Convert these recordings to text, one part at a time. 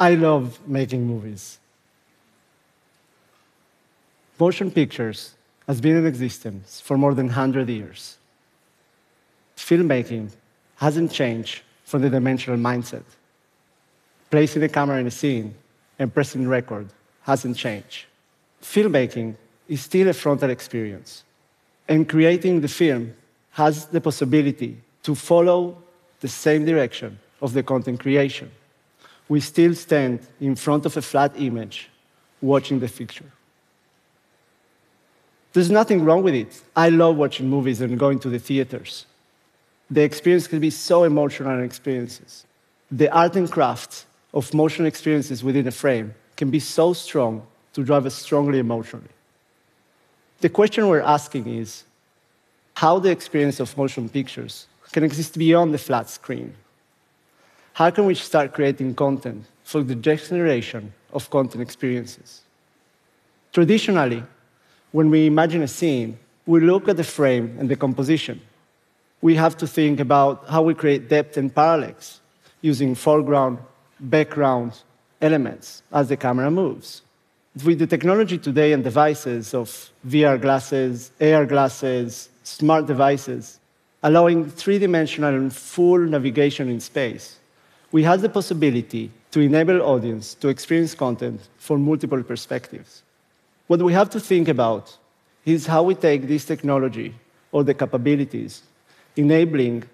I love making movies. Motion pictures has been in existence for more than 100 years. Filmmaking hasn't changed from the dimensional mindset. Placing the camera in a scene and pressing record hasn't changed. Filmmaking is still a frontal experience, and creating the film has the possibility to follow the same direction of the content creation. We still stand in front of a flat image watching the picture. There's nothing wrong with it. I love watching movies and going to the theaters. The experience can be so emotional and experiences. The art and craft of motion experiences within a frame can be so strong to drive us strongly emotionally. The question we're asking is how the experience of motion pictures can exist beyond the flat screen. How can we start creating content for the next generation of content experiences? Traditionally, when we imagine a scene, we look at the frame and the composition. We have to think about how we create depth and parallax using foreground, background elements as the camera moves. With the technology today and devices of VR glasses, AR glasses, smart devices, allowing three dimensional and full navigation in space, we have the possibility to enable audience to experience content from multiple perspectives. What we have to think about is how we take this technology or the capabilities, enabling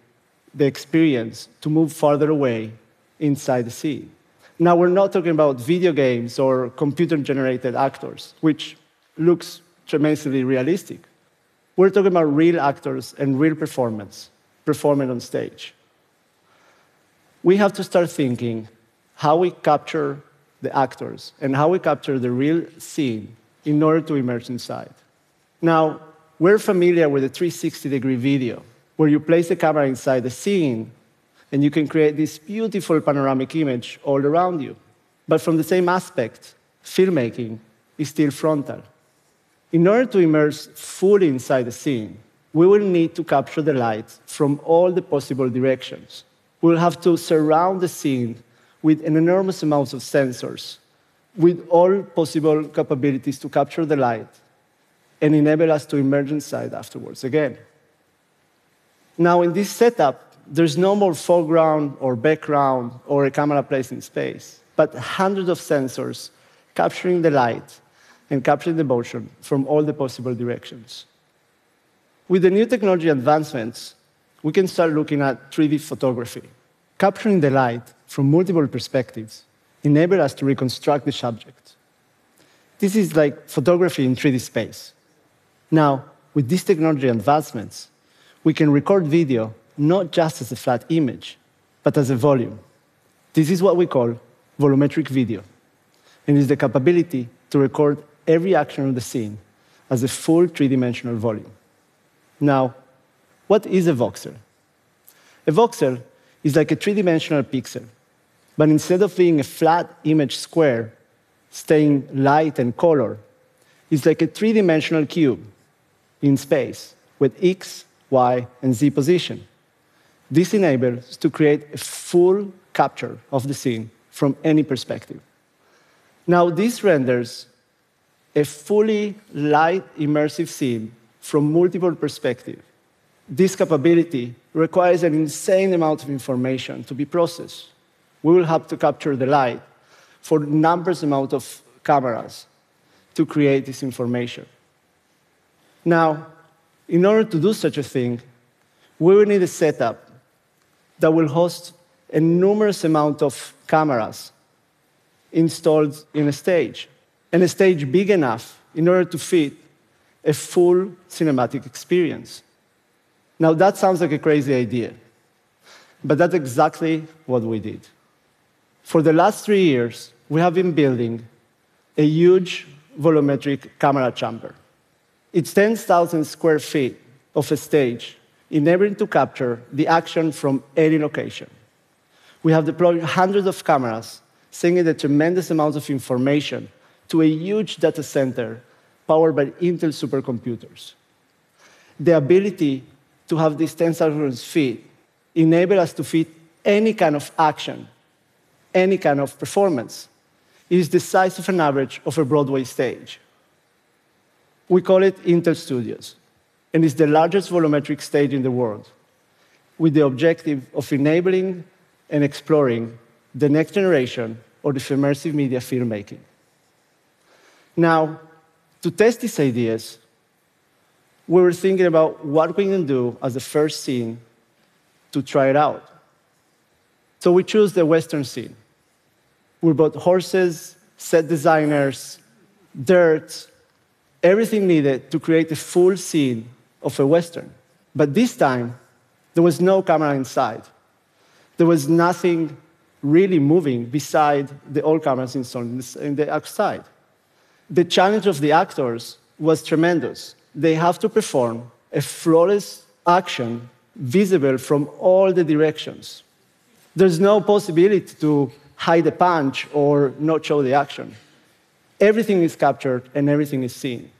the experience to move farther away inside the scene. Now, we're not talking about video games or computer generated actors, which looks tremendously realistic. We're talking about real actors and real performance, performing on stage. We have to start thinking how we capture the actors and how we capture the real scene in order to immerse inside. Now, we're familiar with the 360 degree video where you place the camera inside the scene and you can create this beautiful panoramic image all around you. But from the same aspect, filmmaking is still frontal. In order to immerse fully inside the scene, we will need to capture the light from all the possible directions. We'll have to surround the scene with an enormous amount of sensors with all possible capabilities to capture the light and enable us to emerge inside afterwards again. Now, in this setup, there's no more foreground or background or a camera placed in space, but hundreds of sensors capturing the light and capturing the motion from all the possible directions. With the new technology advancements, we can start looking at 3D photography, capturing the light from multiple perspectives enable us to reconstruct the subject. This is like photography in 3D space. Now, with these technology advancements, we can record video not just as a flat image, but as a volume. This is what we call volumetric video, and is the capability to record every action of the scene as a full three-dimensional volume. Now, what is a voxel? A voxel is like a three-dimensional pixel but instead of being a flat image square, staying light and color, it's like a three dimensional cube in space with x, y, and z position. This enables to create a full capture of the scene from any perspective. Now, this renders a fully light immersive scene from multiple perspectives. This capability requires an insane amount of information to be processed we will have to capture the light for numbers amount of cameras to create this information. Now, in order to do such a thing, we will need a setup that will host a numerous amount of cameras installed in a stage, and a stage big enough in order to fit a full cinematic experience. Now, that sounds like a crazy idea, but that's exactly what we did. For the last three years, we have been building a huge volumetric camera chamber. It's 10,000 square feet of a stage, enabling to capture the action from any location. We have deployed hundreds of cameras, sending a tremendous amount of information to a huge data center powered by Intel supercomputers. The ability to have these 10,000 feet enable us to fit any kind of action any kind of performance. It is the size of an average of a Broadway stage. We call it Intel Studios, and it's the largest volumetric stage in the world, with the objective of enabling and exploring the next generation of immersive media filmmaking. Now, to test these ideas, we were thinking about what we can do as a first scene to try it out. So we chose the Western scene. We bought horses, set designers, dirt, everything needed to create a full scene of a Western. But this time, there was no camera inside. There was nothing really moving beside the old cameras installed in the outside. The challenge of the actors was tremendous. They have to perform a flawless action visible from all the directions. There's no possibility to hide a punch or not show the action. Everything is captured and everything is seen.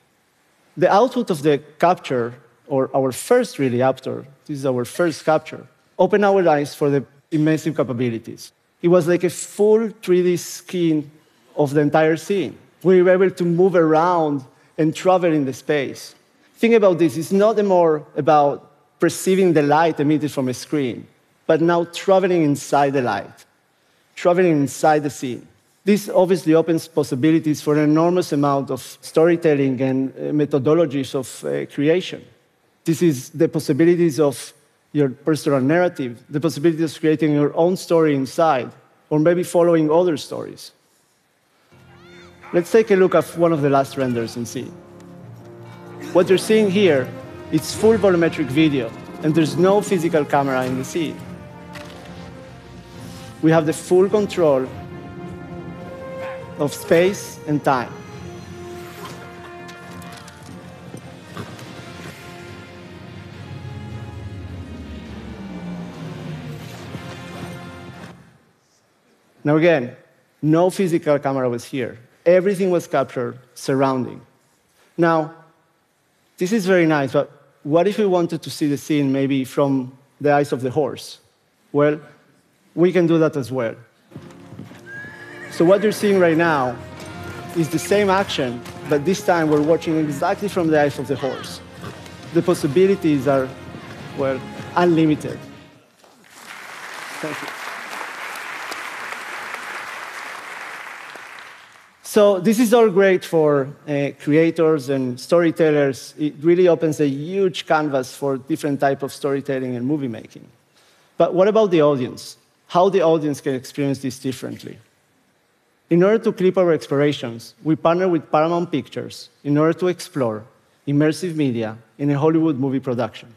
The output of the capture, or our first really capture, this is our first capture, opened our eyes for the immersive capabilities. It was like a full 3D skin of the entire scene. We were able to move around and travel in the space. Think about this it's not more about perceiving the light emitted from a screen, but now traveling inside the light, traveling inside the scene. This obviously opens possibilities for an enormous amount of storytelling and uh, methodologies of uh, creation. This is the possibilities of your personal narrative, the possibilities of creating your own story inside, or maybe following other stories. Let's take a look at one of the last renders and see. What you're seeing here, it's full volumetric video, and there's no physical camera in the scene. We have the full control of space and time. Now, again, no physical camera was here. Everything was captured surrounding. Now, this is very nice, but what if we wanted to see the scene maybe from the eyes of the horse? Well, we can do that as well. So what you're seeing right now is the same action, but this time we're watching exactly from the eyes of the horse. The possibilities are, well, unlimited. Thank you. So this is all great for uh, creators and storytellers. It really opens a huge canvas for different type of storytelling and movie making. But what about the audience? How the audience can experience this differently? In order to clip our explorations, we partner with Paramount Pictures in order to explore immersive media in a Hollywood movie production.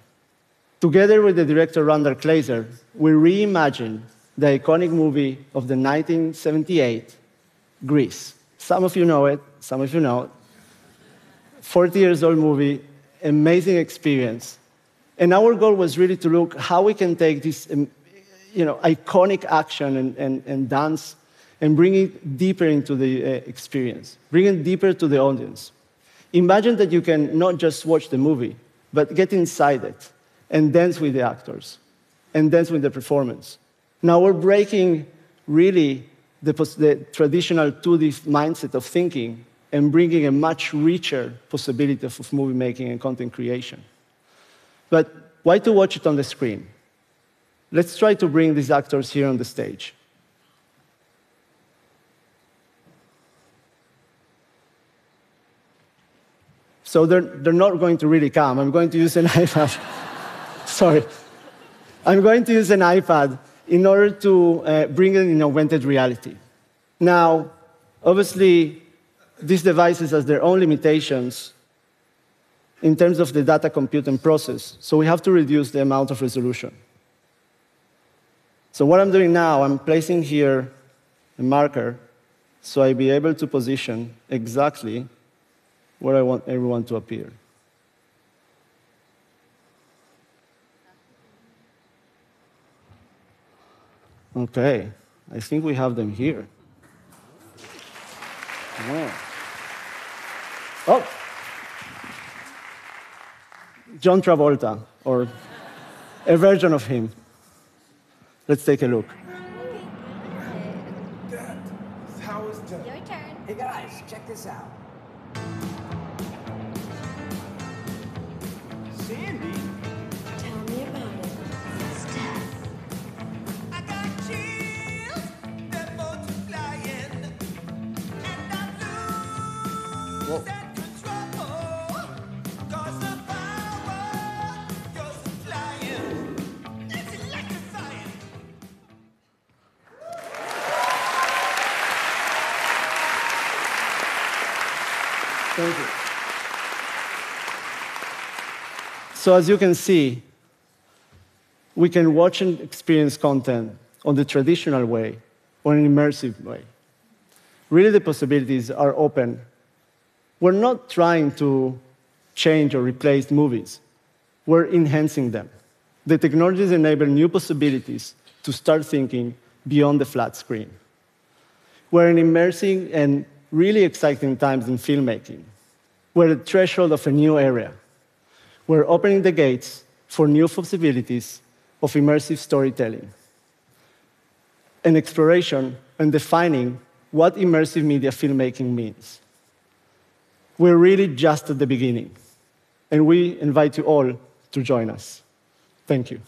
Together with the director Randall Kleiser, we reimagine the iconic movie of the 1978, Grease. Some of you know it, some of you know it. 40 years old movie, amazing experience. And our goal was really to look how we can take this um, you know, iconic action and, and, and dance and bring it deeper into the uh, experience, bring it deeper to the audience. Imagine that you can not just watch the movie, but get inside it and dance with the actors and dance with the performance. Now we're breaking really the, the traditional 2D mindset of thinking and bringing a much richer possibility of movie making and content creation. But why to watch it on the screen? Let's try to bring these actors here on the stage. So they're, they're not going to really come. I'm going to use an iPad. Sorry. I'm going to use an iPad in order to uh, bring it in augmented reality. Now, obviously, these devices have their own limitations in terms of the data computing process, so we have to reduce the amount of resolution. So what I'm doing now, I'm placing here a marker so I'll be able to position exactly where I want everyone to appear. Okay, I think we have them here. Oh, John Travolta, or a version of him. Let's take a look. That. Your turn. Hey guys, check this out. Thank you. So as you can see, we can watch and experience content on the traditional way or an immersive way. Really, the possibilities are open. We're not trying to change or replace movies. We're enhancing them. The technologies enable new possibilities to start thinking beyond the flat screen. We're in immersing and really exciting times in filmmaking. We're at the threshold of a new area. We're opening the gates for new possibilities of immersive storytelling, an exploration and defining what immersive media filmmaking means. We're really just at the beginning, and we invite you all to join us. Thank you.